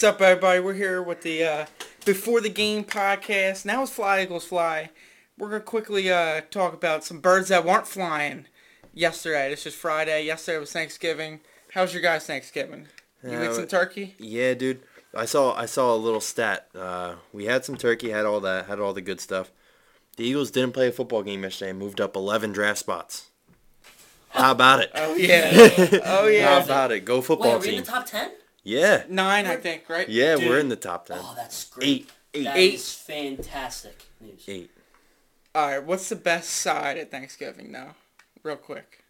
What's up, everybody? We're here with the uh, Before the Game podcast. Now it's Fly Eagles Fly. We're going to quickly uh, talk about some birds that weren't flying yesterday. This is Friday. Yesterday was Thanksgiving. How's your guys' Thanksgiving? You Uh, eat some turkey? Yeah, dude. I saw I saw a little stat. Uh, we had some turkey, had all that, had all the good stuff. The Eagles didn't play a football game yesterday. Moved up 11 draft spots. How about it? Oh, yeah. oh, yeah. How about it? Go Wait, football are we in team. the top ten? Yeah, Nine, I think, right? yeah, Dude. we're in the top 10. Oh, that's great. Eight, eight, That Eight. is fantastic news. eight. All right, what's the best side at Thanksgiving now? Real quick.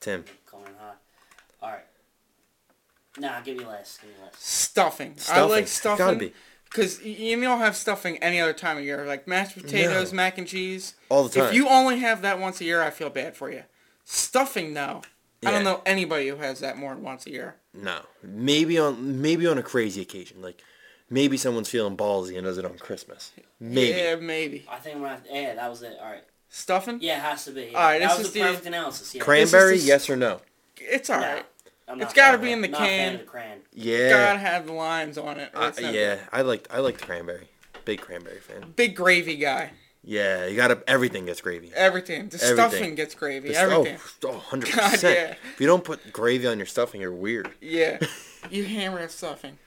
Tim. Going hot. All right. Nah, give me less. Give me less. Stuffing. I like Stuffing. like Gotta stuffing. be. Because you don't have stuffing any other time of year. Like mashed potatoes, No. mac and cheese. All the time. If you only have that once a year, I feel bad for you. Stuffing, though. I don't know anybody who has that more than once a year. No, maybe on maybe on a crazy occasion, like maybe someone's feeling ballsy and does it on Christmas. Maybe. Yeah, maybe. I think I'm gonna have to. Yeah, that was it. All right. Stuffing? Yeah, it has to be. All right, that this was is the the- perfect analysis. Yeah. Cranberry, the- yes or no? It's Nah, alright. I'm It's not gotta be in the. Not a fan can. of the cran. Yeah. Gotta have the limes on it. Uh, yeah, good. I like I like the cranberry. Big cranberry fan. Big gravy guy. Yeah, you gotta everything gets gravy. Everything. The Everything. stuffing gets gravy. The- oh, Everything. Oh, oh, 100%. Yeah. If you don't put gravy on your stuffing, you're weird. Yeah. you hammer stuffing.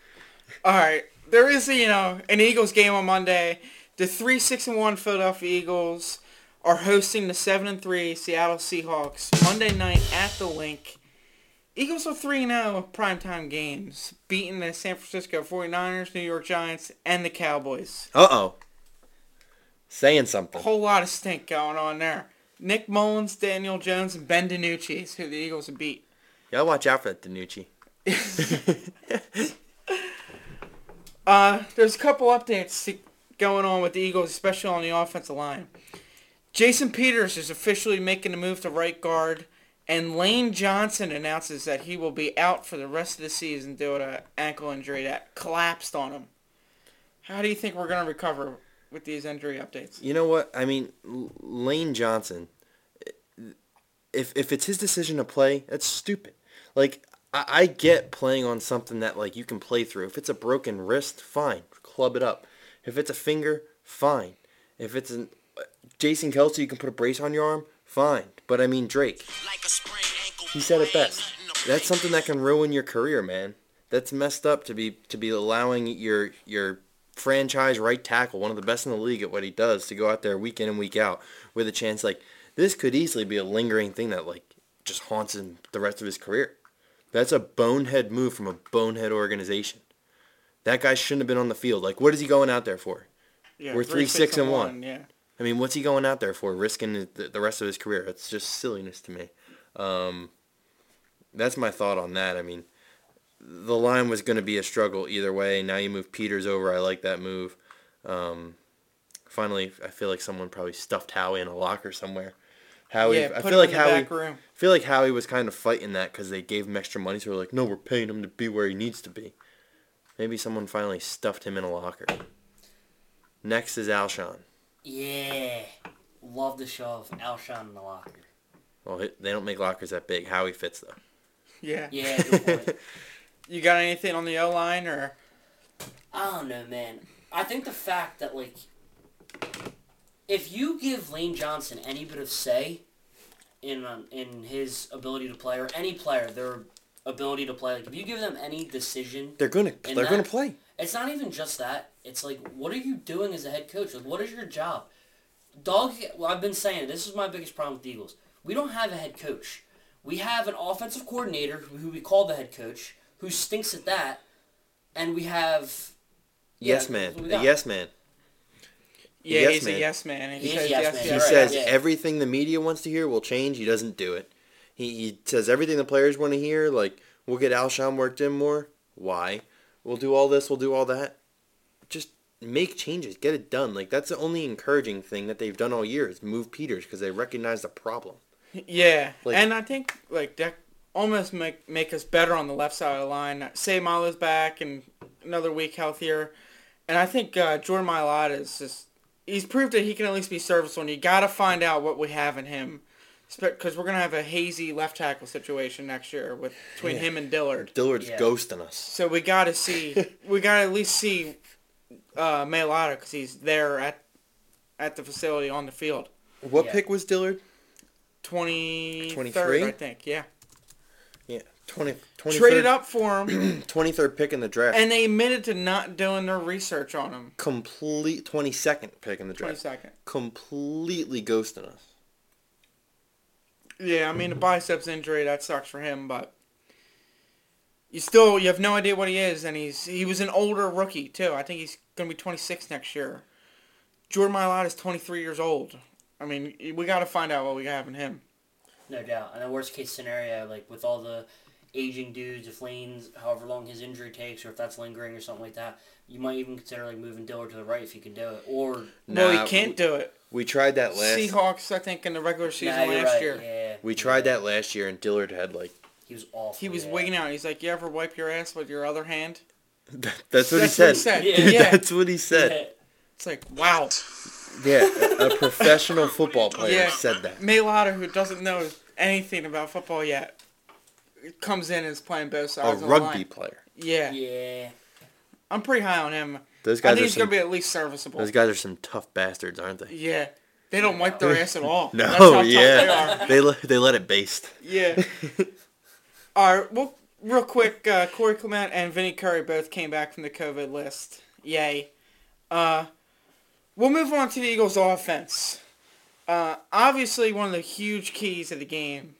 Alright. There is, you know, an Eagles game on Monday. The 3 6 and 1 Philadelphia Eagles are hosting the 7 and 3 Seattle Seahawks Monday night at the Linc. Eagles are 3 0 primetime games, beating the San Francisco 49ers, New York Giants, and the Cowboys. Uh-oh. Saying something. A whole lot of stink going on there. Nick Mullens, Daniel Jones, and Ben DiNucci is who the Eagles have beat. Y'all watch out for that DiNucci. Uh, there's a couple updates going on with the Eagles, especially on the offensive line. Jason Peters is officially making a move to right guard, and Lane Johnson announces that he will be out for the rest of the season due to an ankle injury that collapsed on him. How do you think we're going to recover with these injury updates? You know what? I mean, Lane Johnson, if if it's his decision to play, that's stupid. Like, I, I get playing on something that, like, you can play through. If it's a broken wrist, fine. Club it up. If it's a finger, fine. If it's an Jason Kelce, you can put a brace on your arm, fine. But, I mean, Drake, he said it best. That's something that can ruin your career, man. That's messed up to be to be allowing your your franchise right tackle, one of the best in the league at what he does, to go out there week in and week out with a chance like this could easily be a lingering thing that like just haunts him the rest of his career. That's a bonehead move from a bonehead organization. That guy shouldn't have been on the field. Like, what is he going out there for? Yeah, We're three, six, and one. Yeah. I mean, what's he going out there for? Risking the, the rest of his career? It's just silliness to me. Um, that's my thought on that. I mean, the line was going to be a struggle either way. Now you move Peters over. I like that move. Um, finally, I feel like someone probably stuffed Howie in a locker somewhere. Howie, yeah, I feel him like in Howie, back room. feel like Howie was kind of fighting that because they gave him extra money. So they're like, no, we're paying him to be where he needs to be. Maybe someone finally stuffed him in a locker. Next is Alshon. Yeah. Love the shove Alshon in the locker. Well, they don't make lockers that big. Howie fits though. Yeah. Yeah, good point. You got anything on the O line or? I don't know, man. I think the fact that like, if you give Lane Johnson any bit of say in um, in his ability to play, or any player their ability to play, like if you give them any decision, They're gonna they're gonna play. it's not even just that. It's like, what are you doing as a head coach? Like, what is your job? Dog. Well, I've been saying this is my biggest problem with the Eagles. We don't have a head coach. We have an offensive coordinator who we call the head coach, who stinks at that, and we have Yes, Yeah, man. that's what we A yes, man. Yeah, Yes, he's man. a yes man. He, He says yes yes, man. He yes. Right, says yeah. everything the media wants to hear will change. He doesn't do it. He, he says everything the players want to hear. Like we'll get Alshon worked in more. Why? We'll do all this. We'll do all that. Just make changes. Get it done. Like that's the only encouraging thing that they've done all year is move Peters because they recognize the problem. Yeah, Like- and I think like that almost make make us better on the left side of the line. Seumalo's back and another week healthier, and I think uh, Jordan Mailata is just he's proved that he can at least be serviceable. And you got to find out what we have in him because we're gonna have a hazy left tackle situation next year with between Yeah. him and Dillard. Dillard's Yeah. ghosting us. So we got to see, we got to at least see uh, Mailata because he's there at at the facility on the field. What Yeah. pick was Dillard? Twenty 23? I think. Yeah. Yeah, 20, 23rd, Traded up for him, 23rd pick in the draft. and they admitted to not doing their research on him. complete 22nd pick in the draft. second. Completely ghosting us. Yeah, I mean the biceps injury that sucks for him, but you still you have no idea what he is, and he's he was an older rookie too. I think he's gonna be 26 next year. Jordan Mailata is 23 years old. I mean, we got to find out what we have in him. No doubt. And the worst case scenario, like with all the aging dudes, if Lane's however long his injury takes, or if that's lingering or something like that, you might even consider like moving Dillard to the right if you can do it. Or no, Nah, he can't do it. We tried that last. Seahawks, I think, in the regular season Nah, last right, year, Yeah, We tried that last year, and Dillard had like. He was awful. he was yeah. wigging out. He's like, "You ever wipe your ass with your other hand?" That's what he That's said. what he said. Yeah. Yeah, That's what he said. it's like, wow. Yeah, a, a professional football player Yeah. said that. Mailata, who doesn't know anything about football yet, comes in and is playing both A sides of the rugby line. player. Yeah. Yeah. I'm pretty high on him. Those I guys think are he's some. gonna be at least serviceable. Those guys are some tough bastards, aren't they? Yeah, they don't wipe their ass at all. No, That's how tough yeah. they are. They let they let it baste. Yeah. all right. Well, real quick, uh, Corey Clement and Vinny Curry both came back from the COVID list. Yay. Uh, we'll move on to the Eagles' offense. Uh, obviously, one of the huge keys of the game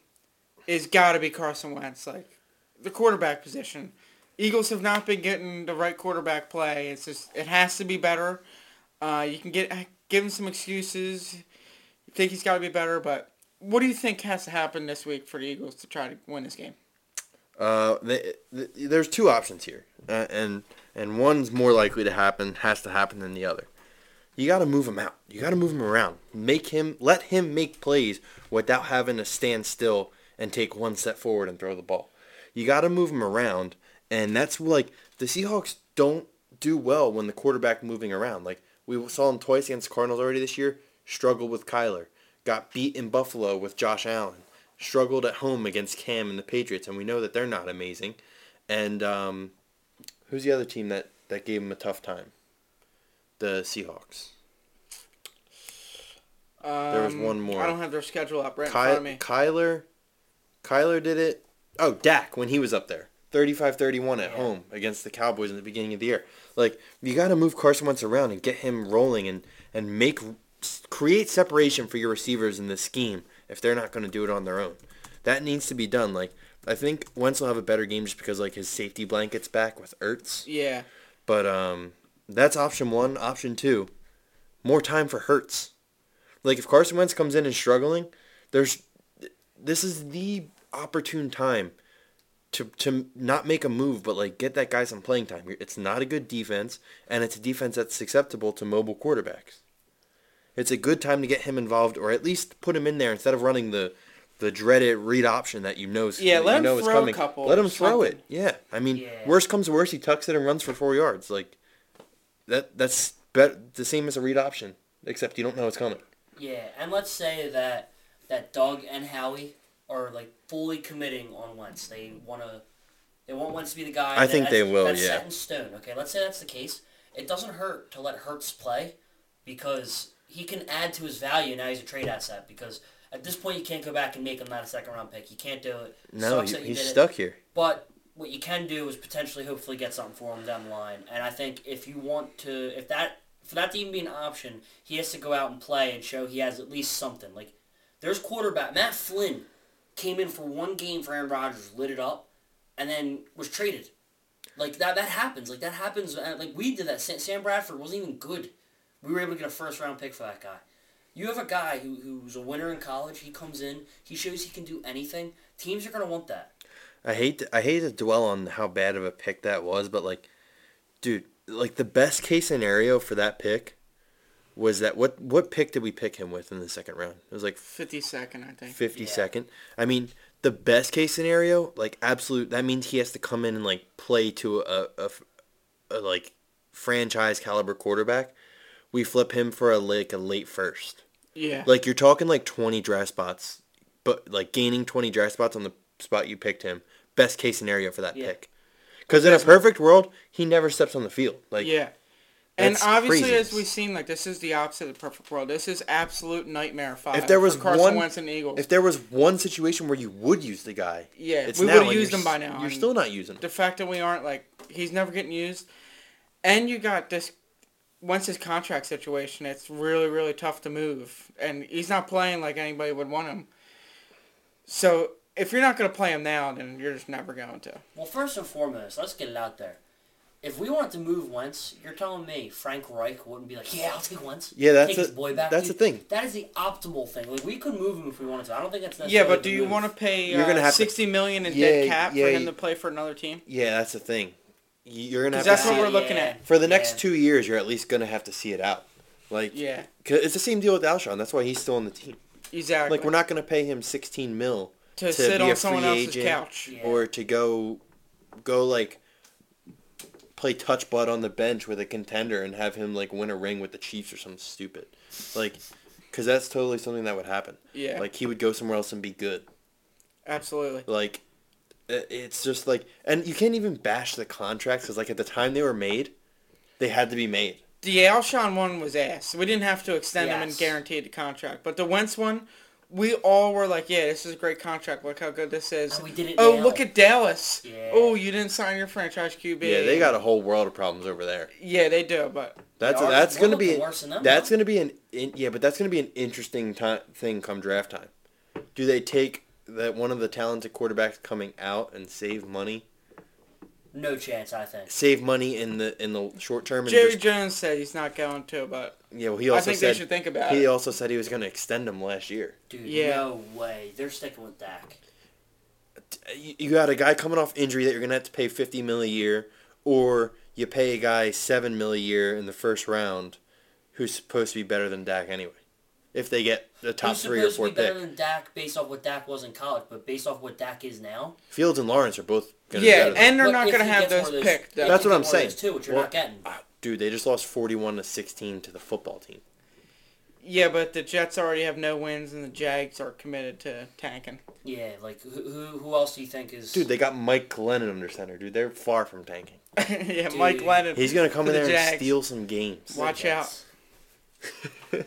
is got to be Carson Wentz, like the quarterback position. Eagles have not been getting the right quarterback play. It's just it has to be better. Uh, you can get give him some excuses. You think he's got to be better, but what do you think has to happen this week for the Eagles to try to win this game? Uh, they, th there's two options here, uh, and and one's more likely to happen, has to happen than the other. You got to move him out. You got to move him around. Make him, let him make plays without having to stand still and take one step forward and throw the ball. You got to move him around, and that's like the Seahawks don't do well when the quarterback moving around. Like we saw him twice against the Cardinals already this year. Struggled with Kyler. Got beat in Buffalo with Josh Allen struggled at home against Cam and the Patriots, and we know that they're not amazing. And um, who's the other team that, that gave him a tough time? The Seahawks. Um, was one more. I don't have their schedule up right in front of Ky- me. Kyler, Kyler did it. Oh, Dak when he was up there, 35-31 at Yeah. home against the Cowboys in the beginning of the year. Like you got to move Carson Wentz around and get him rolling and and make create separation for your receivers in this scheme if they're not going to do it on their own. That needs to be done. Like I think Wentz will have a better game just because like his safety blanket's back with Ertz. Yeah. But um, that's option one. Option two, more time for Hurts. Like if Carson Wentz comes in and struggling, there's this is the opportune time to to not make a move, but like get that guy some playing time. It's not a good defense, and it's a defense that's acceptable to mobile quarterbacks. It's a good time to get him involved, or at least put him in there instead of running the the dreaded read option that you know. Yeah, let you him know is throw a coming. couple Let him throw something. it. Yeah, I mean, Yeah. worst comes to worst, he tucks it and runs for four yards. Like that. That's bet the same as a read option, except you don't know it's coming. Yeah, and let's say that that Doug and Howie are like fully committing on Wentz. They want to, they want Wentz to be the guy. I that- think they will, That's yeah. set in stone. Okay, let's say that's the case. It doesn't hurt to let Hurts play because he can add to his value. Now he's a trade asset because at this point you can't go back and make him not a second round pick. You can't do it. No, Sucks he, that you he's did it. stuck here. But what you can do is potentially, hopefully, get something for him down the line. And I think if you want to, if that for that to even be an option, he has to go out and play and show he has at least something. Like there's quarterback Matt Flynn came in for one game for Aaron Rodgers, lit it up, and then was traded. Like that that happens. Like that happens. uh, Like we did that. Sam, Bradford wasn't even good. We were able to get a first round pick for that guy. You have a guy who, who's a winner in college. He comes in. He shows he can do anything. Teams are gonna want that. I hate to, I hate to dwell on how bad of a pick that was, but like, dude, like the best case scenario for that pick was that what what pick did we pick him with in the second round? It was like 52nd, I think. fifty Yeah. second. I mean, the best case scenario, like absolute, that means he has to come in and like play to a, a, a like franchise caliber quarterback. We flip him for a like a late first. Yeah. Like you're talking like twenty draft spots but like gaining 20 draft spots on the spot you picked him. Best case scenario for that Yeah. pick. Because in a perfect world, he never steps on the field. Like yeah. And obviously, craziness. as we've seen, like this is the opposite of the perfect world. This is absolute nightmare five. if there was for Carson one, Wentz and the Eagles. if there was one situation where you would use the guy, Yeah, it's we now, would've used him by now, You're still not using him. the fact that we aren't like he's never getting used, and you got this Wentz's contract situation. It's really really tough to move, and he's not playing like anybody would want him. So if you're not going to play him now, then you're just never going to. Well, first and foremost, let's get it out there. If we wanted to move Wentz, you're telling me Frank Reich wouldn't be like, yeah, I'll take Wentz. Yeah, that's take a- his boy back. that's Dude, the thing. That is the optimal thing. Like we could move him if we wanted to. I don't think that's necessary. Yeah, but do you move. want to pay You're uh, gonna have to- sixty million in Yeah, dead cap yeah, for him you- to play for another team? Yeah, that's the thing. You're gonna have 'Cause that's to what see we're it. looking yeah. at. for the next Yeah. two years. You're at least gonna have to see it out. Like, Yeah, 'cause it's the same deal with Alshon. That's why he's still on the team. exactly. Like, we're not gonna pay him 16 mil to, to sit be on a someone else's couch. Yeah. or to go, go like, play touch butt on the bench with a contender and have him like win a ring with the Chiefs or something stupid. Like, because that's totally something that would happen. Yeah, Like he would go somewhere else and be good. absolutely. Like, it's just like, and you can't even bash the contracts because like at the time they were made, they had to be made. The Alshon one was ass. We didn't have to extend him and guarantee the contract. But the Wentz one, we all were like, yeah, this is a great contract. Look how good this is. And we did it Oh, now. look at Dallas. Yeah. Oh, you didn't sign your franchise QB. Yeah, they got a whole world of problems over there. Yeah, they do. But That's Ours- that's gonna be worse than them, that's though. gonna be an in, yeah, but that's gonna be an interesting ti thing come draft time. Do they take that one of the talented quarterbacks coming out and save money, No chance, I think. save money in the in the short term? And Jerry just, Jones said he's not going to. But yeah, well, he I also think they said should think about he it. also said he was gonna extend him last year. Dude, Yeah. no way. They're sticking with Dak. You, you got a guy coming off injury that you're gonna have to pay fifty mil a year, or you pay a guy seven mil a year in the first round, who's supposed to be better than Dak anyway. If they get the top Who's three or supposed four to be better pick, than Dak based off what Dak was in college, but based off what Dak is now? Fields and Lawrence are both gonna be yeah, better than and they're But not if going to he have gets one those of those- picked. if though. That's he what I'm gets one of those saying. Too, which you're Well, not getting. Dude, they just lost 41 to 16 to the football team. Yeah, but the Jets already have no wins, and the Jags are committed to tanking. Yeah, like who, who who else do you think is? Dude, they got Mike Glennon under center, dude. They're far from tanking. yeah, Dude. Mike Glennon. He's going to come For in the there and steal some games. Watch out.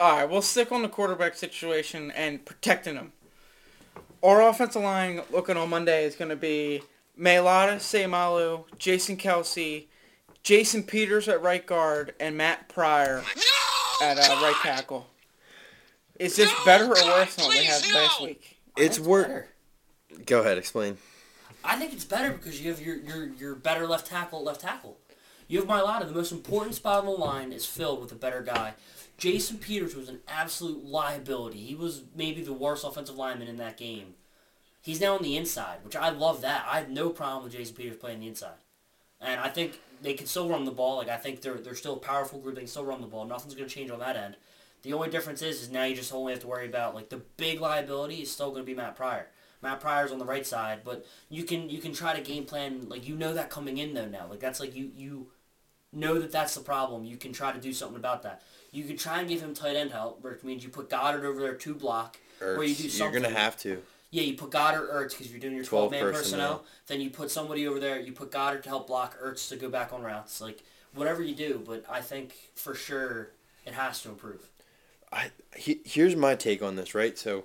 All right, we'll stick on the quarterback situation and protecting him. Our offensive line looking on Monday is going to be Mailata Seumalo, Jason Kelce, Jason Peters at right guard, and Matt Pryor at uh, right tackle. Is this better or worse than what we had last week? It's worse. Go ahead, explain. I think it's better because you have your your, your better left tackle at left tackle. You have Mailata. The most important spot on the line is filled with a better guy. Jason Peters was an absolute liability. He was maybe the worst offensive lineman in that game. He's now on the inside, which I love that. I have no problem with Jason Peters playing the inside. And I think they can still run the ball. Like I think they're they're still a powerful group. They can still run the ball. Nothing's going to change on that end. The only difference is is now you just only have to worry about like the big liability is still going to be Matt Pryor. Matt Pryor's on the right side, but you can you can try to game plan like you know that coming in though now. Like that's like you you know that that's the problem. You can try to do something about that. You could try and give him tight end help, which means you put Goedert over there to block, or you do do You're going to have to. Yeah, you put Goedert Ertz because you're doing your 12 12 man personnel. personnel. Then you put somebody over there. You put Goedert to help block Ertz to go back on routes. Like whatever you do, but I think for sure it has to improve. I he, Here's my take on this, right? So,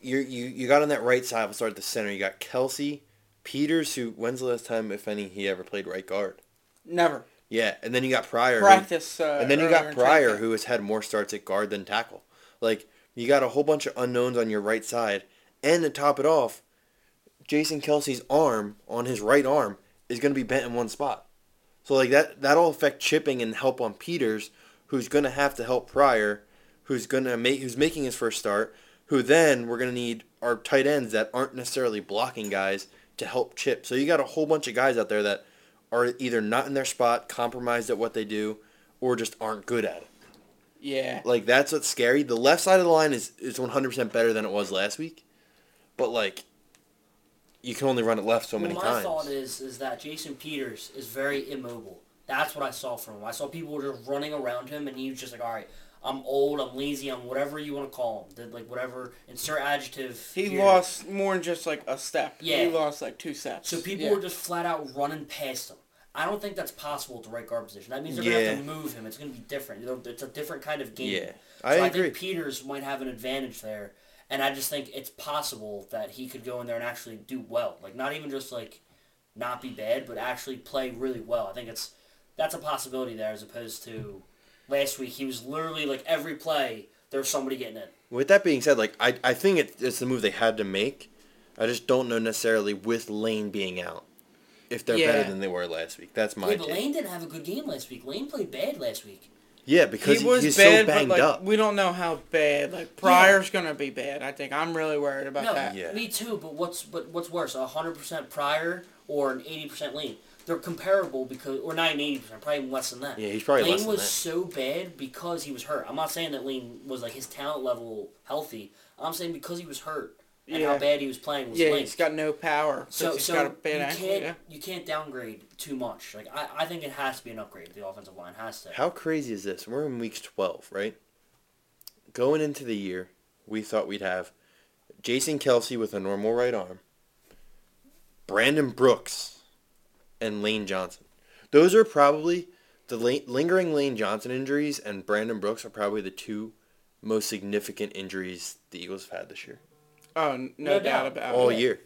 you you you got on that right side, we'll start at the center. You got Kelce, Peters, who, when's the last time, if any, he ever played right guard? Never. Yeah, and then you got Pryor. who- Practice. Uh, and then you got in Pryor, who has had more starts at guard than tackle. Like you got a whole bunch of unknowns on your right side, and to top it off, Jason Kelce's arm on his right arm is going to be bent in one spot. So like that that'll affect chipping and help on Peters, who's going to have to help Pryor, who's going to make who's making his first start. Who then we're going to need our tight ends that aren't necessarily blocking guys to help chip. So you got a whole bunch of guys out there that are either not in their spot, compromised at what they do, or just aren't good at it. Yeah. Like that's what's scary. The left side of the line is is 100% better than it was last week. But like you can only run it left so many well, my times. thought is is that Jason Peters is very immobile. That's what I saw from him. I saw people just running around him, and he was just like, all right, I'm old, I'm lazy, I'm whatever you want to call him. Did like whatever insert adjective. He here. lost more than just like a step. Yeah. He lost like two steps. So people yeah. were just flat out running past him. I don't think that's possible at the right guard position. That means they're gonna have to move him. It's gonna be different. It's a different kind of game. Yeah, So I I, agree. think Peters might have an advantage there, and I just think it's possible that he could go in there and actually do well. Like not even just like not be bad, but actually play really well. I think it's that's a possibility there as opposed to last week. He was literally like every play there's somebody getting in. With that being said, like I, I think it, it's the move they had to make. I just don't know necessarily with Lane being out if they're Yeah. better than they were last week. That's my Yeah, but take. Lane didn't have a good game last week. Lane played bad last week. Yeah, because he was he's bad, so banged but like up. we don't know how bad. Like Pryor's gonna be bad. I think I'm really worried about No, that. Yeah. me too. But what's but what's worse, a hundred percent Pryor or an eighty percent Lane? They're comparable because, or not even eighty percent, probably even less than that. Yeah, he's probably Lane less than that. Lane was that. so bad because he was hurt. I'm not saying that Lane was like his talent level healthy. I'm saying because he was hurt and how bad he was playing was Yeah, Lane. he's got no power. so he's so got a bad you ankle. can't Yeah. you can't downgrade too much. Like I, I think it has to be an upgrade. The offensive line has to. How crazy is this? We're in week 12, right? Going into the year, we thought we'd have Jason Kelce with a normal right arm, Brandon Brooks, and Lane Johnson. Those are probably the lingering Lane Johnson injuries, and Brandon Brooks are probably the two most significant injuries the Eagles have had this year. Oh, no, No doubt doubt. about All it. All year.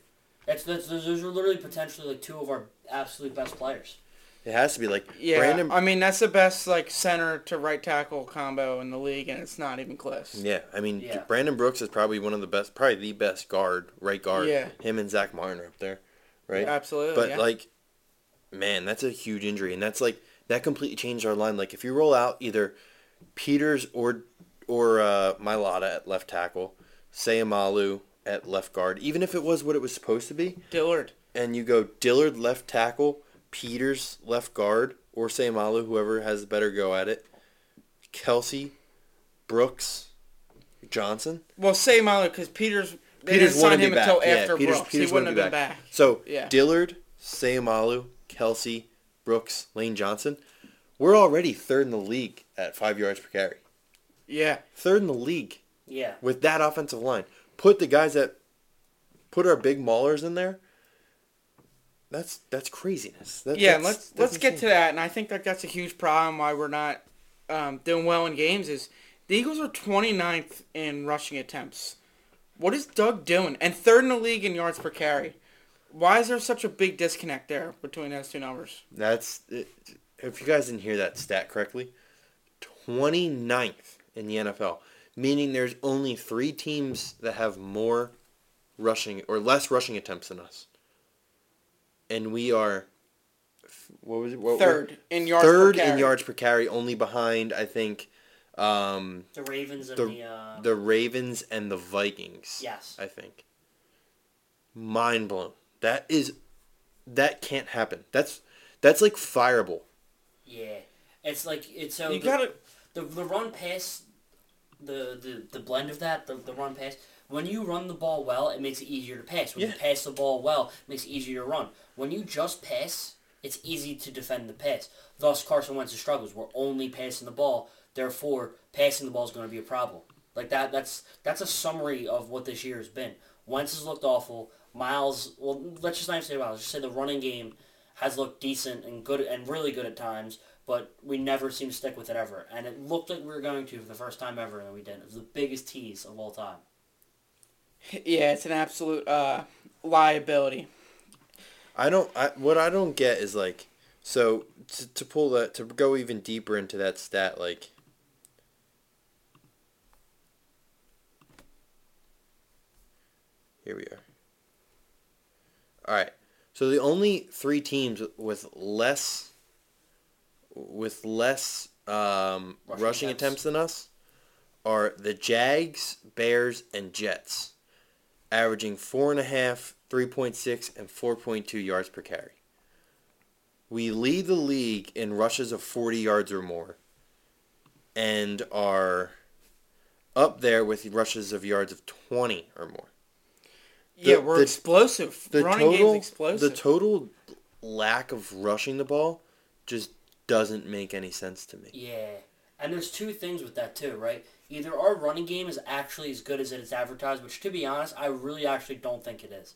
That's, that's those are literally potentially like two of our absolute best players. It has to be like Yeah, Brandon. I mean that's the best like center to right tackle combo in the league, and it's not even close. Yeah, I mean Yeah. Brandon Brooks is probably one of the best, probably the best guard, right guard. Yeah. Him and Zack Martin are up there, right? Absolutely. But yeah. like, man, that's a huge injury, and that's like that completely changed our line. Like if you roll out either Peters or or uh, Mailata at left tackle, Seumalo at left guard, even if it was what it was supposed to be, Dillard. and you go Dillard left tackle, Peters left guard, or Seumalo, whoever has the better go at it, Kelce, Brooks, Johnson. Well, say Milo because Peters. They Peters didn't sign wouldn't be him back. until Yeah, after Peters- Brooks. Peters he wouldn't have wouldn't been be back. So Yeah. Dillard, Seumalo, Kelce, Brooks, Lane Johnson. We're already third in the league at five yards per carry. Yeah. Third in the league Yeah. with that offensive line. Put the guys that put our big maulers in there. That's that's craziness. That, Yeah, that's- let's that's let's get to that, and I think that that's a huge problem why we're not um, doing well in games. Is the Eagles are 29th in rushing attempts. What is Doug doing? And third in the league in yards per carry. Why is there such a big disconnect there between those two numbers? That's it, if you guys didn't hear that stat correctly, 29th in the NFL, meaning there's only 3 teams that have more rushing or less rushing attempts than us. And we are what was it? What, Third in yards third per carry. in yards per carry, only behind I think um, The Ravens and The- the, uh, the Ravens and the Vikings. yes. I think. Mind blown. That is that can't happen. That's that's like fireable. Yeah. It's like it's so You the, gotta. the the run pass the, the the blend of that, the, the run pass, when you run the ball well, it makes it easier to pass. When you pass the ball well, it makes it easier to run. When you just pass, it's easy to defend the pass. Thus Carson Wentz's struggles. We're only passing the ball, therefore passing the ball is going to be a problem. Like that that's that's a summary of what this year has been. Wentz has looked awful. Miles well let's just not even say Miles, just say the running game has looked decent and good and really good at times, but we never seem to stick with it ever. And it looked like we were going to for the first time ever, and we didn't. It was the biggest tease of all time. Yeah, it's an absolute uh, liability. I don't. I, what I don't get is like, so to, to pull that to go even deeper into that stat, like. Here we are. All right. So the only three teams with less, with less um, Rushing rushing, attempts. attempts than us, are the Jags, Bears, and Jets, averaging four and a half, three point six, and four point two yards per carry. We lead the league in rushes of forty yards or more, and are up there with rushes of yards of twenty or more. yeah, we're the- explosive. The Running total, game's explosive. the total lack of rushing the ball just doesn't make any sense to me. Yeah. And there's two things with that too, right? Either our running game is actually as good as it is advertised, which to be honest, I really actually don't think it is.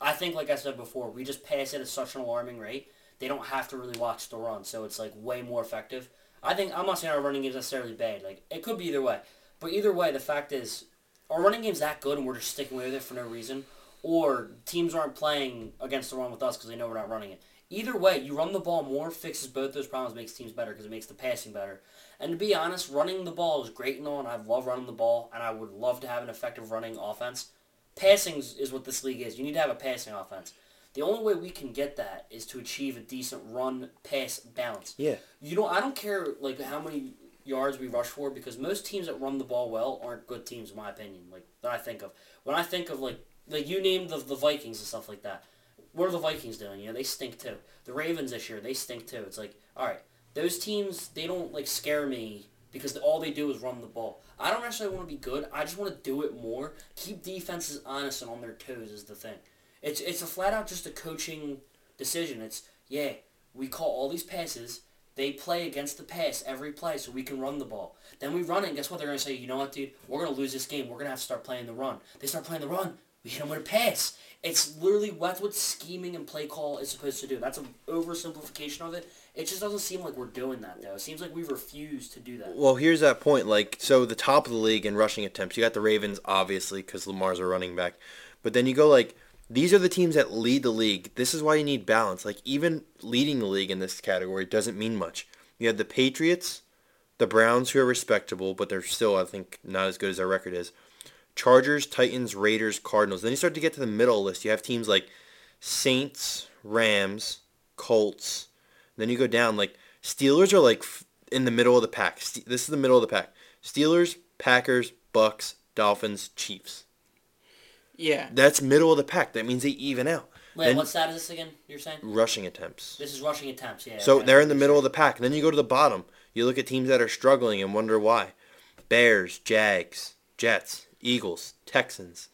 I think, like I said before, we just pass it at such an alarming rate. They don't have to really watch the run, so it's like way more effective. I think I'm not saying our running game is necessarily bad. Like it could be either way, but either way, the fact is, our running game's that good, and we're just sticking with it for no reason. Or teams aren't playing against the run with us because they know we're not running it. Either way, you run the ball more, fixes both those problems, makes teams better because it makes the passing better. And to be honest, running the ball is great and all, and I love running the ball, and I would love to have an effective running offense. Passing is what this league is. You need to have a passing offense. The only way we can get that is to achieve a decent run pass balance. Yeah. You know, I don't care like how many yards we rush for because most teams that run the ball well aren't good teams in my opinion. Like that I think of when I think of like like you named the the Vikings and stuff like that. What are the Vikings doing? You know, they stink too. The Ravens this year, they stink too. It's like, all right, those teams they don't like scare me because all they do is run the ball. I don't necessarily want to be good. I just want to do it more. Keep defenses honest and on their toes is the thing. It's it's a flat out just a coaching decision. It's yeah, we call all these passes. They play against the pass every play so we can run the ball. Then we run it, and guess what? They're going to say, you know what, dude? We're going to lose this game. We're going to have to start playing the run. They start playing the run. We hit them with a pass. It's literally that's what scheming and play call is supposed to do. That's an oversimplification of it. It just doesn't seem like we're doing that, though. It seems like we refuse to do that. Well, here's that point. Like, so the top of the league in rushing attempts, you got the Ravens, obviously, because Lamar's a running back. But then you go like, these are the teams that lead the league. This is why you need balance. Like, even leading the league in this category doesn't mean much. You have the Patriots, the Browns, who are respectable, but they're still, I think, not as good as their record is. Chargers, Titans, Raiders, Cardinals. Then you start to get to the middle list. You have teams like Saints, Rams, Colts. Then you go down like Steelers are like in the middle of the pack. This is the middle of the pack. Steelers, Packers, Bucks, Dolphins, Chiefs. Yeah. That's middle of the pack. That means they even out. Wait, then, what stat is this again? You're saying rushing attempts. This is rushing attempts. Yeah. So okay. they're in the middle of the pack. And then you go to the bottom. You look at teams that are struggling and wonder why. Bears, Jags, Jets, Eagles, Texans.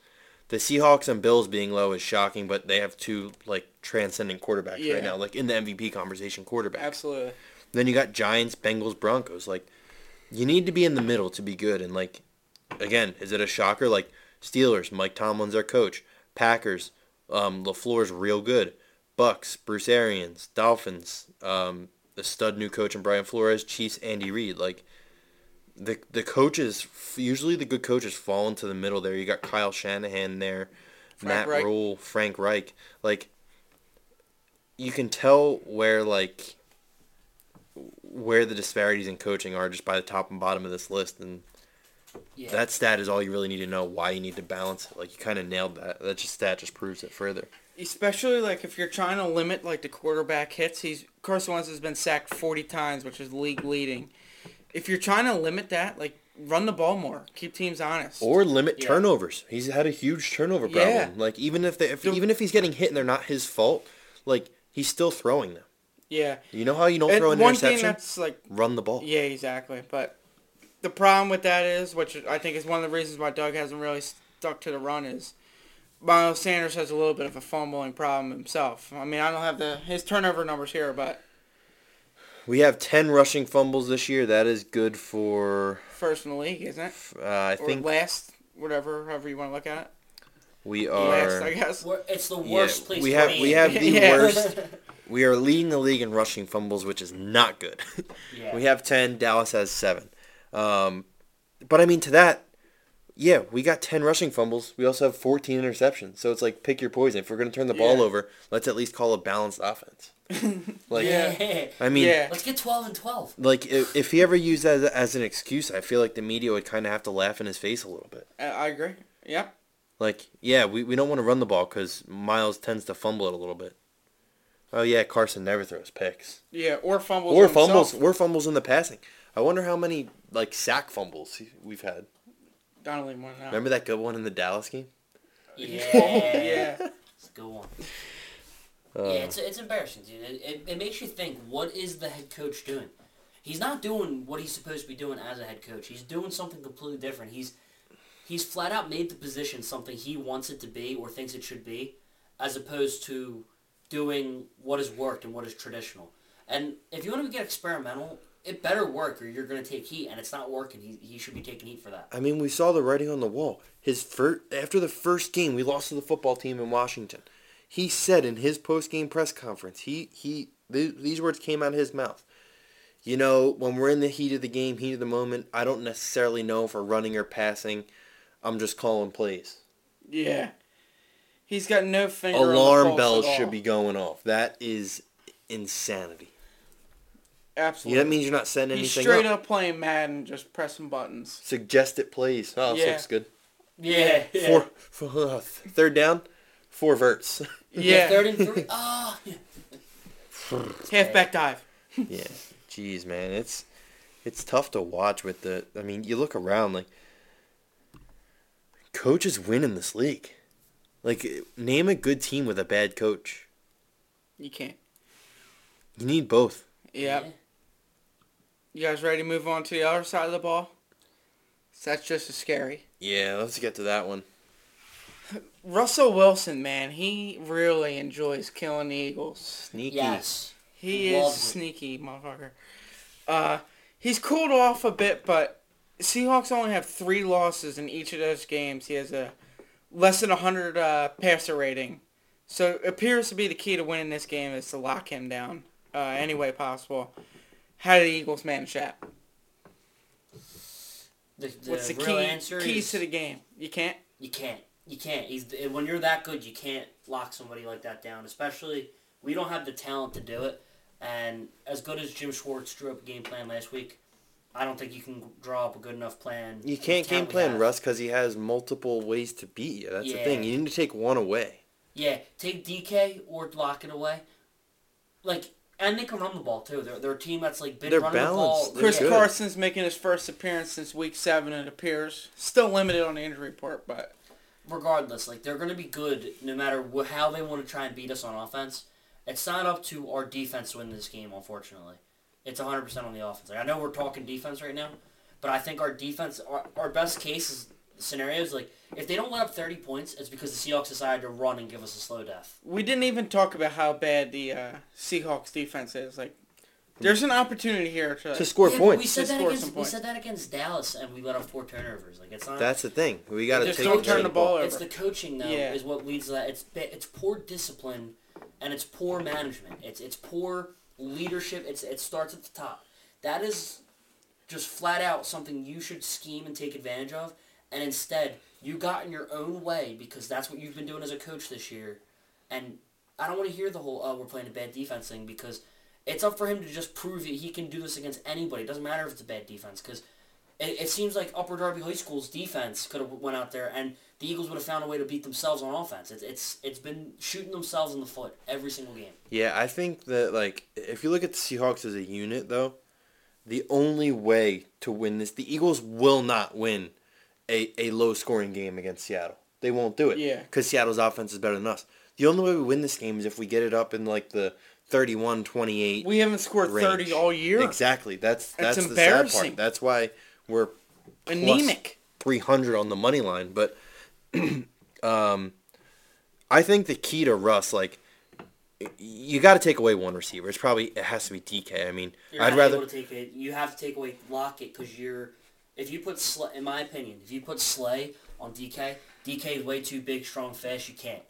The Seahawks and Bills being low is shocking, but they have two like transcendent quarterbacks yeah. right now, like in the MVP conversation, quarterbacks. Absolutely. Then you got Giants, Bengals, Broncos. Like, you need to be in the middle to be good. And like, again, is it a shocker? Like Steelers, Mike Tomlin's our coach. Packers, um, LaFleur's real good. Bucks, Bruce Arians. Dolphins, um, the stud new coach and Brian Flores. Chiefs, Andy Reid. Like, the the coaches usually the good coaches fall into the middle there. You got Kyle Shanahan there, Frank Matt Reich. Rhule, Frank Reich. Like you can tell where like where the disparities in coaching are just by the top and bottom of this list and yeah. that stat is all you really need to know why you need to balance it. Like you kind of nailed that. That just stat just proves it further. Especially like if you're trying to limit like the quarterback hits, he's Carson Wentz has been sacked 40 times, which is league leading if you're trying to limit that, like run the ball more, keep teams honest, or limit yeah. turnovers. He's had a huge turnover problem. Yeah. Like even if they, if, even if he's getting hit and they're not his fault, like he's still throwing them. Yeah. You know how you don't and throw an one interception? Thing that's like run the ball. Yeah, exactly. But the problem with that is, which I think is one of the reasons why Doug hasn't really stuck to the run, is Miles Sanders has a little bit of a fumbling problem himself. I mean, I don't have the his turnover numbers here, but we have 10 rushing fumbles this year. That is good for... First in the league, isn't it? Uh, I or think... last, whatever, however you want to look at it. We are... Last, I guess. it's the worst yeah, place we have, We have the yeah. worst... We are leading the league in rushing fumbles, which is not good. yeah. We have 10. Dallas has 7. Um, but, I mean, to that, yeah, we got 10 rushing fumbles. We also have 14 interceptions. So it's like, pick your poison. If we're going to turn the ball over, let's at least call a balanced offense. like, yeah. I mean, yeah. let's get twelve and twelve. Like, if, if he ever used that as, as an excuse, I feel like the media would kind of have to laugh in his face a little bit. I agree. Yep. Like, yeah, we, we don't want to run the ball because Miles tends to fumble it a little bit. Oh yeah, Carson never throws picks. Yeah, or fumbles. Or fumbles. Or fumbles in the passing. I wonder how many like sack fumbles we've had. Donnelly won out. Remember that good one in the Dallas game? Yeah. yeah. It's a good one. Uh, yeah, it's, it's embarrassing, dude. It, it, it makes you think, what is the head coach doing? He's not doing what he's supposed to be doing as a head coach. He's doing something completely different. He's he's flat out made the position something he wants it to be or thinks it should be, as opposed to doing what has worked and what is traditional. And if you want to get experimental, it better work or you're going to take heat, and it's not working. He, he should be taking heat for that. I mean, we saw the writing on the wall. His first after the first game, we lost to the football team in Washington. He said in his post game press conference, he he th- these words came out of his mouth. You know, when we're in the heat of the game, heat of the moment, I don't necessarily know if we're running or passing. I'm just calling plays. Yeah. He's got no finger on the Alarm bells should be going off. That is insanity. Yeah, Absolutely. that means you're not setting He's anything straight up. up playing Madden, just pressing buttons. Suggested plays. Oh, this Yeah. looks good. Yeah. yeah. Four, four third down, four verts. Yeah. Third and three. Ah. Halfback dive. yeah, jeez, man, it's it's tough to watch with the. I mean, you look around like coaches win in this league. Like, name a good team with a bad coach. You can't. You need both. Yep. You guys ready to move on to the other side of the ball? So that's just as scary. Yeah, let's get to that one. Russell Wilson, man, he really enjoys killing the Eagles. Sneaky. Yes. He is it. sneaky, motherfucker. Uh, he's cooled off a bit, but Seahawks only have three losses in each of those games. He has a less than 100 uh, passer rating. So it appears to be the key to winning this game is to lock him down uh, any way possible. How do the Eagles manage that? The, the What's the real key answer keys is to the game? You can't. you can't. You can't. He's when you're that good, you can't lock somebody like that down. Especially we don't have the talent to do it. And as good as Jim Schwartz drew up a game plan last week, I don't think you can draw up a good enough plan. You can't game plan have. Russ because he has multiple ways to beat you. That's the thing. You need to take one away. Yeah, take DK or Lockett away. Like, and they can run the ball too. They're, they're a team that's like been They're running balanced. the ball. Chris good. Carson's making his first appearance since week seven, it appears. Still limited on the injury report, but regardless, like they're going to be good no matter wh- how they want to try and beat us on offense. It's not up to our defense to win this game, unfortunately. It's 100% on the offense. Like, I know we're talking defense right now, but I think our defense, our, our best case scenario is scenarios like if they don't let up 30 points, it's because the Seahawks decided to run and give us a slow death. we didn't even talk about how bad the uh, Seahawks defense is. Like, there's an opportunity here to. To score yeah, but we points. said To that score against some we said that against Dallas, and we let up four turnovers. Like it's not. That's the thing. We got to take don't turn the ball over. It's the coaching though Yeah. is what leads to that. It's it's poor discipline, and it's poor management. It's it's poor leadership. It's it starts at the top. That is just flat out something you should scheme and take advantage of. And instead, you got in your own way because that's what you've been doing as a coach this year. And I don't want to hear the whole "oh we're playing a bad defense" thing because it's up for him to just prove that he can do this against anybody. It doesn't matter if it's a bad defense because it, it seems like Upper Darby High School's defense could have went out there and the Eagles would have found a way to beat themselves on offense. It's it's it's been shooting themselves in the foot every single game. Yeah, I think that like if you look at the Seahawks as a unit though, the only way to win this the Eagles will not win a, a low scoring game against Seattle. They won't do it. Yeah. Cuz Seattle's offense is better than us. The only way we win this game is if we get it up in like the 31-28 we haven't scored range. 30 all year. Exactly. That's That's that's, the sad part. That's why we're Anemic. 300 on the money line, but um, I think the key to Russ, like, you got to take away one receiver. It's probably it has to be DK. I mean, You're I'd not rather able to take it. You have to take away Lockett because you're. If you put Slay, in my opinion, if you put Slay on DK, DK is way too big, strong, fast. You can't.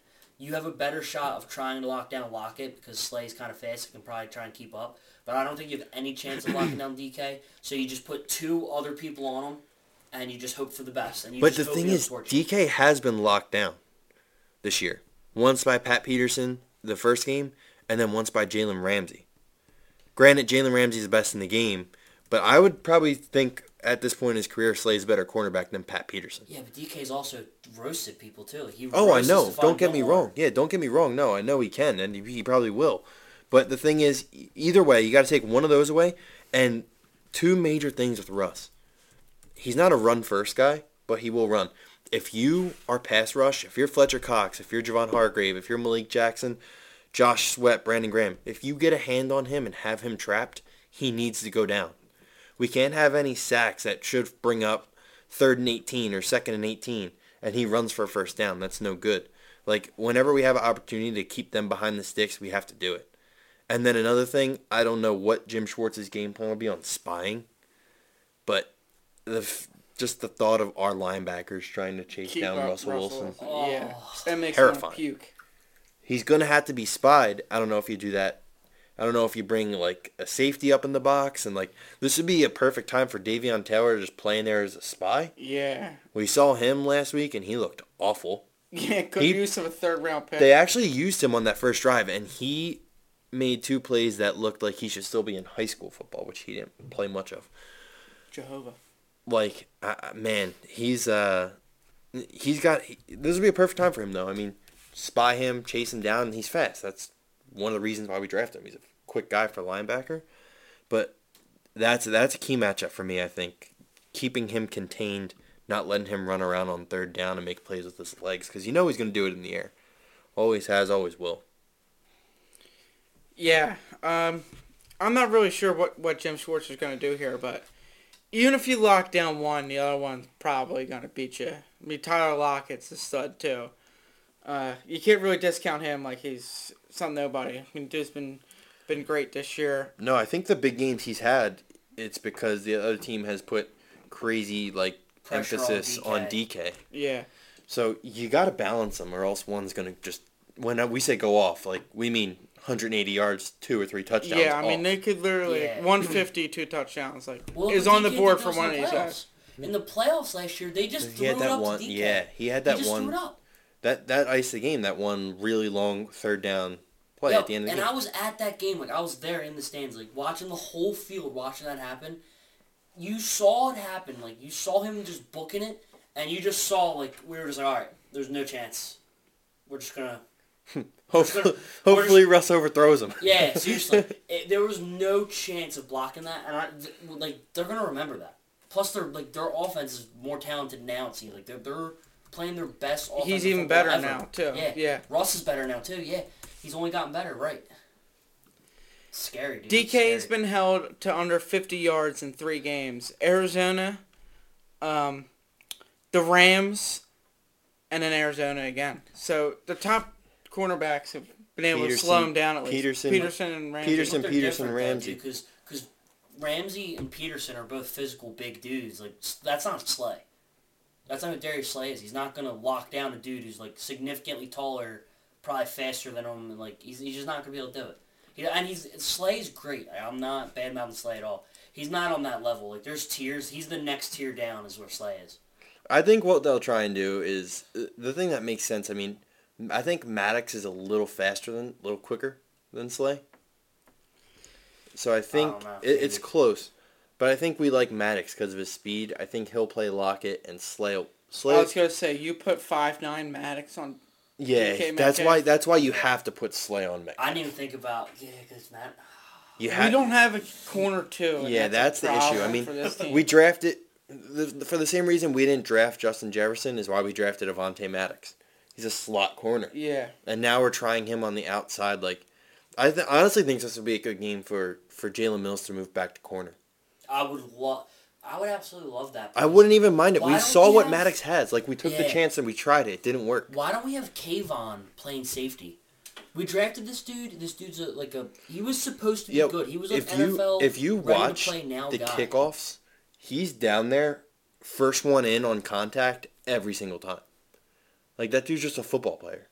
You have a better shot of trying to lock down Lockett because Slay's kind of fast. and can probably try and keep up. But I don't think you have any chance of locking down DK. So you just put two other people on him, and you just hope for the best. And you But the thing is. DK has been locked down this year. Once by Pat Peterson the first game, and then once by Jalen Ramsey. Granted, Jalen Ramsey's the best in the game, but I would probably think at this point in his career, Slay's a better cornerback than Pat Peterson. Yeah, but DK's also roasted people too. He Oh, I know. Don't get me wrong. Yeah, don't get me wrong. No, I know he can, and he probably will. But the thing is, either way, you got to take one of those away. And two major things with Russ. He's not a run first guy, but he will run. If you are pass rush, if you're Fletcher Cox, if you're Javon Hargrave, if you're Malik Jackson, Josh Sweat, Brandon Graham, if you get a hand on him and have him trapped, he needs to go down. We can't have any sacks that should bring up third and 18 or second and 18 and he runs for a first down. That's no good. Like whenever we have an opportunity to keep them behind the sticks, we have to do it. And then another thing, I don't know what Jim Schwartz's game plan will be on spying, but the f- just the thought of our linebackers trying to chase Keep down up Russell, Wilson. Yeah, Oh. that makes me Terrifying. puke. He's gonna have to be spied. I don't know if you do that. I don't know if you bring like a safety up in the box and like this would be a perfect time for Davion Taylor just playing there as a spy. Yeah, We saw him last week and he looked awful. yeah. Good He- use of a third round pick. They actually used him on that first drive, and he made two plays that looked like he should still be in high school football, which he didn't play much of. Jehovah. Like, uh, man, he's uh, he's got. He, this would be a perfect time for him, though. I mean, spy him, chase him down, and he's fast. That's one of the reasons why we drafted him. He's a quick guy for linebacker, but that's that's a key matchup for me. I think keeping him contained, not letting him run around on third down and make plays with his legs, because you know he's going to do it in the air. Always has, always will. Yeah, um, I'm not really sure what, what Jim Schwartz is going to do here, but even if you lock down one, the other one's probably going to beat you. I mean, Tyler Lockett's a stud, too. Uh, you can't really discount him like he's some nobody. I mean, dude's been, been great this year. No, I think the big games he's had, it's because the other team has put crazy like Pressure emphasis on DK. DK. Yeah. So you got to balance them, or else one's gonna just when we say go off, like we mean 180 yards, two or three touchdowns. Yeah, I mean, off. they could literally, Yeah. 150, two touchdowns, like, Well, is but on the board for one of these guys. In the playoffs last year, they just he threw had it that up one. to DK. Yeah, he had They that just one. threw it up. That that iced the game. That one really long third down play Yo, at the end of the and game. I was at that game, like I was there in the stands, like watching the whole field, watching that happen. You saw it happen, like you saw him just booking it, and you just saw like we were just like, all right, there's no chance. We're just gonna, hopefully, hopefully Russ overthrows him. yeah, seriously, it, there was no chance of blocking that, and I, th- like they're gonna remember that. Plus, their like their offense is more talented now. It seems like they're they're playing their best. He's even better ever. now, too. Yeah, Yeah. Ross is better now too. Yeah, he's only gotten better. Right. Scary, dude. DK's Scary. been held to under 50 yards in three games. Arizona, um, the Rams, and then Arizona again. So the top cornerbacks have been able to slow Peterson- him down at least. Peterson- Peterson and Ramsey. Peterson- Peterson, Ramsey. Because because Ramsey and Peterson are both physical big dudes. Like that's not Slay. That's not what Darius Slay is. He's not gonna lock down a dude who's like significantly taller, probably faster than him, and like he's, he's just not gonna be able to do it. He, and he's Slay's great. I'm not bad mouthing Slay at all. He's not on that level. Like there's tiers. He's the next tier down is where Slay is. I think what they'll try and do is uh, the thing that makes sense. I mean, I think Maddox is a little faster than, a little quicker than Slay. So I think don't it, it's close, but I think we like Maddox because of his speed. I think he'll play Lockett and Slay. I Slay, was gonna say you put five nine Maddox on. Yeah, DK that's Metcalf. why that's why you have to put Slay on Metcalf. I didn't even think about yeah, because Matt. You we don't have a corner two. Yeah, that's, a the issue. I mean, for this team. we drafted the, for the same reason we didn't draft Justin Jefferson is why we drafted Avonte Maddox. He's a slot corner. yeah, and now we're trying him on the outside. Like, I th- honestly think this would be a good game for for Jalen Mills to move back to corner. I would love. I would absolutely love that. I wouldn't even mind it. Why We saw we what have- Maddox has. Like, we took the chance and we tried it. It didn't work. Why don't we have K'Von playing safety? We drafted this dude. This dude's a, like a. He was supposed to be Yo, good. He was an if you NFL. if you watch now the guy. kickoffs, he's down there, first one in on contact every single time. Like that dude's just a football player.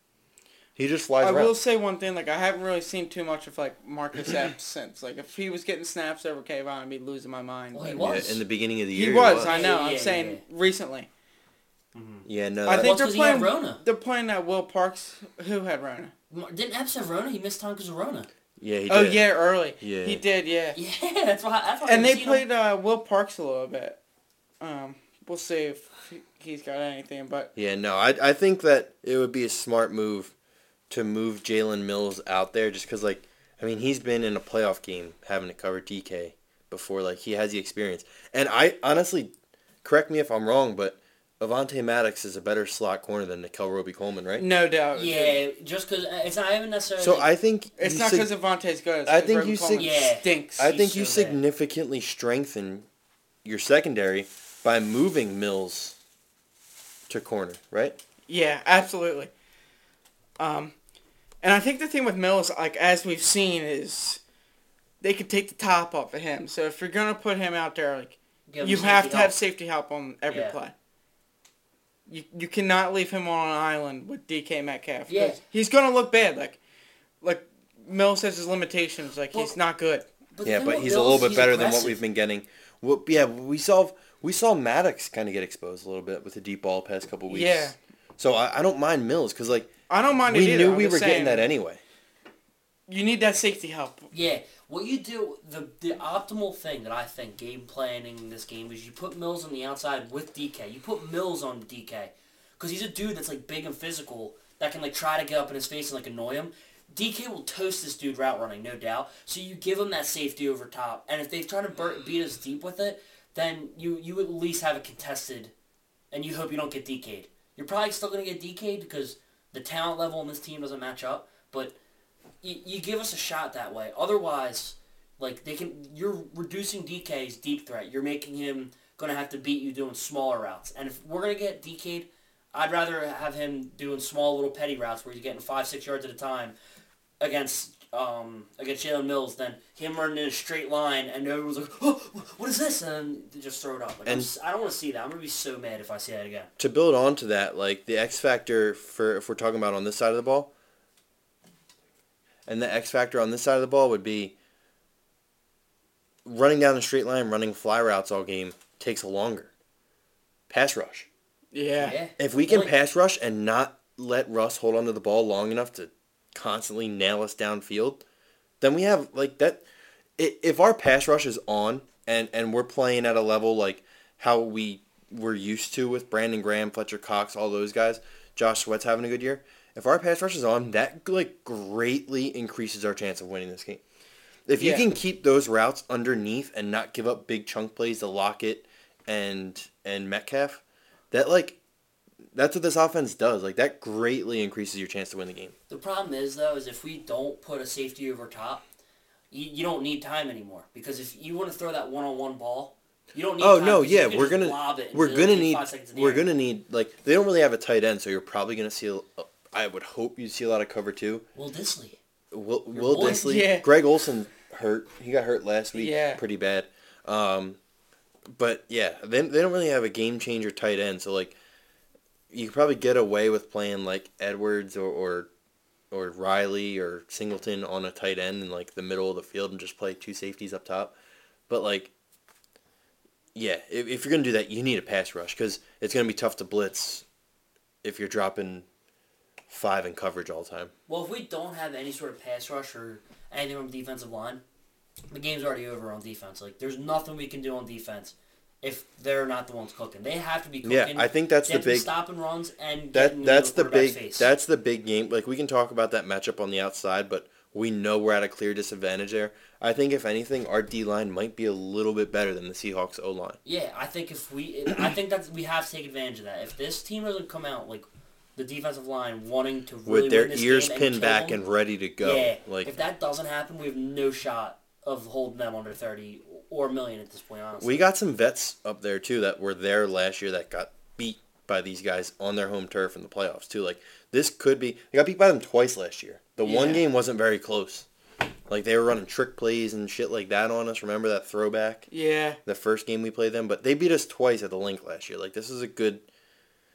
He just flies I around. will say one thing. Like I haven't really seen too much of like Marcus Epps since. Like if he was getting snaps over K'Von, I'd be losing my mind. Well, he was. Yeah, in the beginning of the year. He year. was, I know. yeah, I'm yeah, saying yeah. recently. Yeah, no. I think they're playing. Rona. They're playing that Will Parks. Who had Rona? Didn't Epps have Rona? He missed time because of Rona. yeah, he did. Oh yeah, early. Yeah. He did. Yeah. Yeah, that's why. That's why And they haven't seen him. played uh, Will Parks a little bit. Um, we'll see if he- he's got anything. But Yeah, no, I I think that it would be a smart move to move Jalen Mills out there just because, like, I mean, he's been in a playoff game having to cover DK before. Like, he has the experience. And I honestly, correct me if I'm wrong, but Avonte Maddox is a better slot corner than Nickell Robey-Coleman, right? no doubt. Yeah, just because it's not even necessarily. So I think It's you not sig- because Avonte's good. It's I 'cause think Roby you sig- Yeah. stinks. I he's think you so bad. significantly strengthen your secondary by moving Mills to corner, right? Yeah, absolutely. Um, And I think the thing with Mills, like as we've seen, is they could take the top off of him. So if you're gonna put him out there, like Give you have to help. have safety help on every Yeah. play. You you cannot leave him on an island with DK Metcalf. Yeah. he's gonna look bad. Like like Mills has his limitations. Like Well, he's not good. But Yeah, but with he's a little bit he's better than what we've been getting. Well, yeah, we saw we saw Maddox kind of get exposed a little bit with the deep ball past couple weeks. Yeah. So I, I don't mind Mills because like I don't mind it we either. knew I'm we just were getting that anyway. You need that safety help. Yeah, what you do, the the optimal thing that I think game planning in this game is you put Mills on the outside with DK. You put Mills on DK because he's a dude that's like big and physical that can like try to get up in his face and like annoy him. DK will toast this dude route running, no doubt. So you give him that safety over top, and if they try to bur- beat us deep with it, then you you at least have it contested, and you hope you don't get DK'd. You're probably still gonna get DK'd because the talent level on this team doesn't match up, but you, you give us a shot that way. Otherwise, like they can, you're reducing DK's deep threat. You're making him gonna have to beat you doing smaller routes. And if we're gonna get DK'd, I'd rather have him doing small little petty routes where he's getting five six yards at a time against um against Jalen Mills than him running in a straight line and everyone's like, oh, what is this? And they just throw it up. Like, I'm And- s- I don't want to see that. I'm gonna be so mad if I see that again. To build on to that, like the X factor for if we're talking about on this side of the ball, and the X factor on this side of the ball would be running down the straight line, running fly routes all game takes longer. Pass rush. Yeah. If we can pass rush and not let Russ hold onto the ball long enough to constantly nail us downfield, then we have like that. If our pass rush is on and and we're playing at a level like how we were used to with Brandon Graham, Fletcher Cox, all those guys, Josh Sweat's having a good year. If our pass rush is on, that like greatly increases our chance of winning this game. If you Yeah. can keep those routes underneath and not give up big chunk plays to Lockett and and Metcalf, that like that's what this offense does. Like that greatly increases your chance to win the game. The problem is though, is if we don't put a safety over top, you, you don't need time anymore because if you want to throw that one on one ball, you don't need. Oh time no, 'cause you yeah, can we're just gonna lob it we're gonna need five seconds in the we're air. gonna need like they don't really have a tight end, so you're probably gonna see. a- I would hope you see a lot of cover two. Will Dissly. Will, Your Will boy? Dissly, Yeah. Greg Olsen hurt. He got hurt last week. Yeah. pretty bad. Um, but yeah, they they don't really have a game changer tight end. So like, you could probably get away with playing like Edwards or or, or Riley or Singleton on a tight end in like the middle of the field and just play two safeties up top. But like, yeah, if, if you're gonna do that, you need a pass rush because it's gonna be tough to blitz if you're dropping five in coverage all the time. Well, if we don't have any sort of pass rush or anything on the defensive line, the game's already over on defense. Like, there's nothing we can do on defense if they're not the ones cooking. They have to be cooking. Yeah, I think that's They the have to be big stopping runs and that that's the big face. that's the big game. Like we can talk about that matchup on the outside, but we know we're at a clear disadvantage there. I think if anything, our D line might be a little bit better than the Seahawks O line. Yeah, I think if we, I think that we have to take advantage of that. If this team doesn't come out like the defensive line wanting to really With their ears pinned and back kill and ready to go. yeah, Like if that doesn't happen, we have no shot of holding them under thirty or a million at this point. Honestly, we got some vets up there too that were there last year that got beat by these guys on their home turf in the playoffs too. Like this could be they got beat by them twice last year. The one game wasn't very close. Like they were running trick plays and shit like that on us. Remember that throwback? Yeah. the first game we played them, but they beat us twice at the Linc last year. Like this is a good,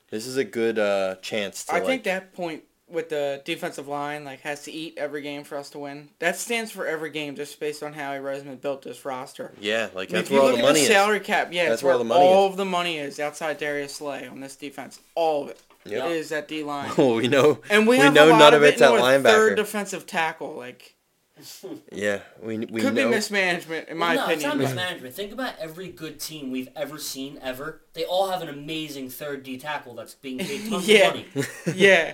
this is a good uh, chance to I like. think that point with the defensive line like has to eat every game for us to win. That stands for every game just based on how Roseman built this roster. yeah, like I mean, that's where all the money the is. salary cap, yeah, That's where where all the money all is. of the money is outside Darius Slay on this defense. All of it Yep. is that D line. Well, we know, And we, we have know a lot none of of it's it at in our third defensive tackle. Like yeah, we we could know. be mismanagement in my no, it's not mismanagement. Think about every good team we've ever seen ever. They all have an amazing third D tackle that's being paid tons Yeah. of money. yeah,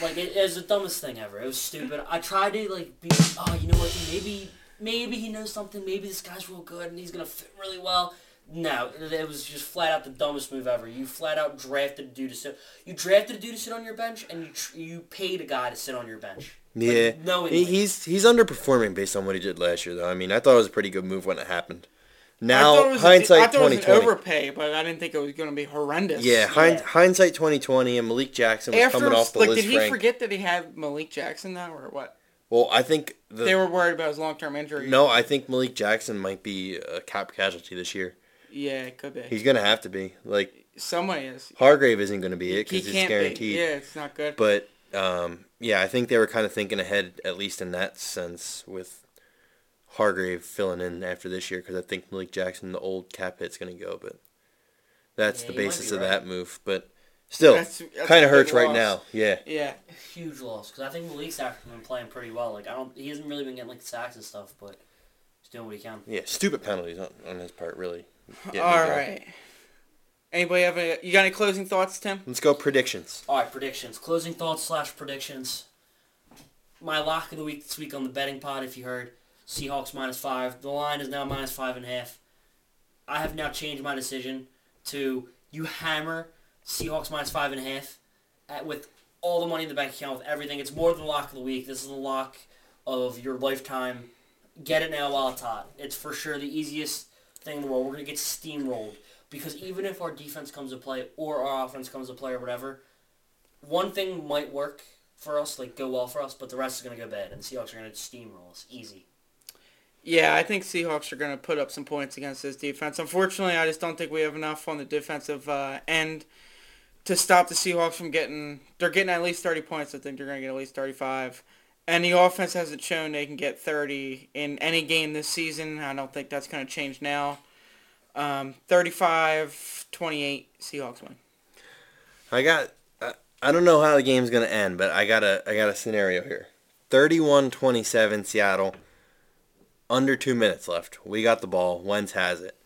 Like it, it was the dumbest thing ever. It was stupid. I tried to like be oh you know what maybe maybe he knows something. Maybe this guy's real good and he's gonna fit really well. No, it was just flat out the dumbest move ever. You flat out drafted a dude to sit. You drafted a dude to sit on your bench, and you tr- you paid a guy to sit on your bench. yeah, knowingly. he, he's he's underperforming based on what he did last year, though. I mean, I thought it was a pretty good move when it happened. Now I thought it was hindsight a, I was 2020. an overpay, but I didn't think it was going to be horrendous. yeah, hind, Yeah. hindsight 2020 and Malik Jackson was After, coming off the like, list did he rank. forget that he had Malik Jackson now, or what? Well, I think the, they were worried about his long-term injury. no, I think Malik Jackson might be a cap casualty this year. Yeah, it could be. He's gonna have to be. Like Somebody is. Hargrave isn't gonna be it because he's can't guaranteed. be. Yeah, it's not good. But um, yeah, I think they were kind of thinking ahead, at least in that sense, with Hargrave filling in after this year because I think Malik Jackson, the old cap hit's gonna go. But that's Yeah, the basis of right. that move. But still, That's- that's kind of big hurts right loss. now. Yeah. yeah, Huge loss because I think Malik's actually been playing pretty well. Like I don't, he hasn't really been getting like sacks and stuff, but he's doing what he can. Yeah, stupid penalties on, on his part, really. getting all him going. right. Anybody have a? You got any closing thoughts, Tim? Let's go predictions. All right, predictions, closing thoughts slash predictions. My lock of the week this week on the betting pod, if you heard, Seahawks minus five. The line is now minus five and a half. I have now changed my decision to you hammer Seahawks minus five and a half at, with all the money in the bank account with everything. It's more than the lock of the week. This is the lock of your lifetime. Get it now while it's hot. It's for sure the easiest thing in the world. We're gonna get steamrolled because even if our defense comes to play or our offense comes to play or whatever, one thing might work for us, like go well for us, but the rest is gonna go bad, and the Seahawks are gonna steamroll us easy. Yeah, I think Seahawks are going to put up some points against this defense. Unfortunately, I just don't think we have enough on the defensive uh, end to stop the Seahawks from getting. They're getting at least 30 points. I think they're going to get at least 35. And the offense hasn't shown they can get 30 in any game this season. I don't think that's going to change now. Um, 35-28 Seahawks win. I got. I, I don't know how the game's gonna end, but I got a. I got a scenario here. 31-27 Seattle. Under two minutes left. We got the ball. Wentz has it.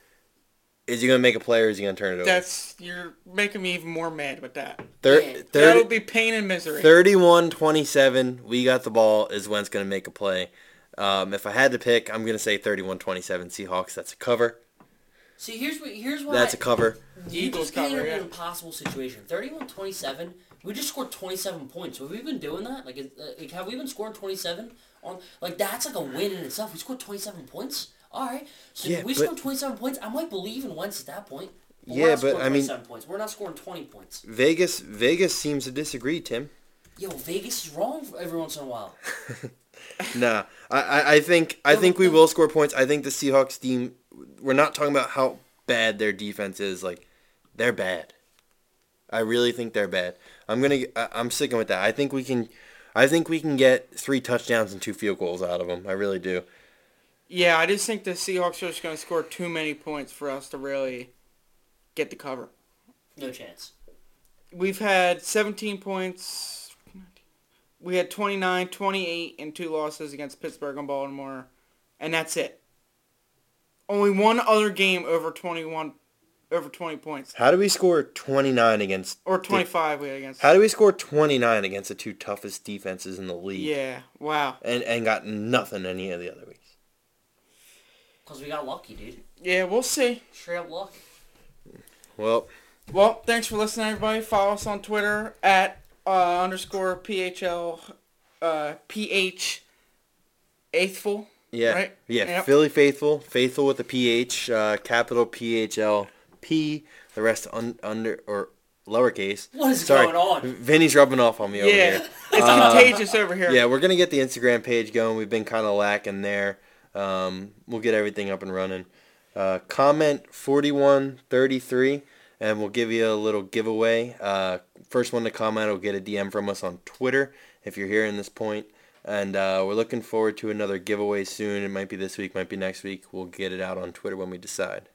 Is he gonna make a play or is he gonna turn it over? That's you're making me even more mad with that. Thir- Yeah. 30 That'll be pain and misery. 31-27. We got the ball. Is Wentz gonna make a play? Um, if I had to pick, I'm gonna say 31-27 Seahawks. That's a cover. See, here's what here's why That's a cover. you Eagles just painted cover, an impossible situation. 31-27, We just scored 27 points. Have we been doing that? Like, is, uh, like, have we been scoring 27 on? Like, that's like a win in itself. We scored 27 points. All right. So Yeah, we but- scored 27 points. I might believe in Wentz at that point. But Yeah, we're not but, scoring I mean- points. We're not scoring 20 points. Vegas Vegas seems to disagree, Tim. Yo, Vegas is wrong every once in a while. Nah, I, I, think I think we will score points. I think the Seahawks team. We're not talking about how bad their defense is. Like, they're bad. I really think they're bad. I'm gonna. I- I'm sticking with that. I think we can. I think we can get three touchdowns and two field goals out of them. I really do. Yeah, I just think the Seahawks are just going to score too many points for us to really get the cover. No chance. We've had 17 points. We had 29, 28, and two losses against Pittsburgh and Baltimore, and that's it. Only one other game over 21, over 20 points, How do we score 29 against? or 25 we had against. How do we score 29 against the two toughest defenses in the league? Yeah, wow. And and got nothing any of the other weeks. Because we got lucky, dude. Yeah, we'll see. Straight up luck. Well, Well, thanks for listening, everybody. Follow us on Twitter at uh, underscore PHL uh, PH Eighthful. Yeah, Right? yeah. Yep. Philly faithful, faithful with the PH, uh, capital P H L P. The rest un, under or lowercase. What is Sorry, going on? Vinny's rubbing off on me over Yeah, here. it's contagious over here. Yeah, we're gonna get the Instagram page going. We've been kind of lacking there. Um, we'll get everything up and running. Uh, comment forty one thirty three, and we'll give you a little giveaway. Uh, first one to comment will get a DM from us on Twitter if you're hearing this point. And uh, we're looking forward to another giveaway soon. It might be this week, might be next week. We'll get it out on Twitter when we decide.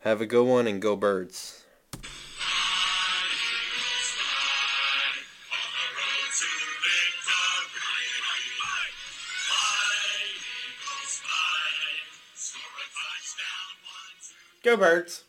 Have a good one and go birds. Go Birds.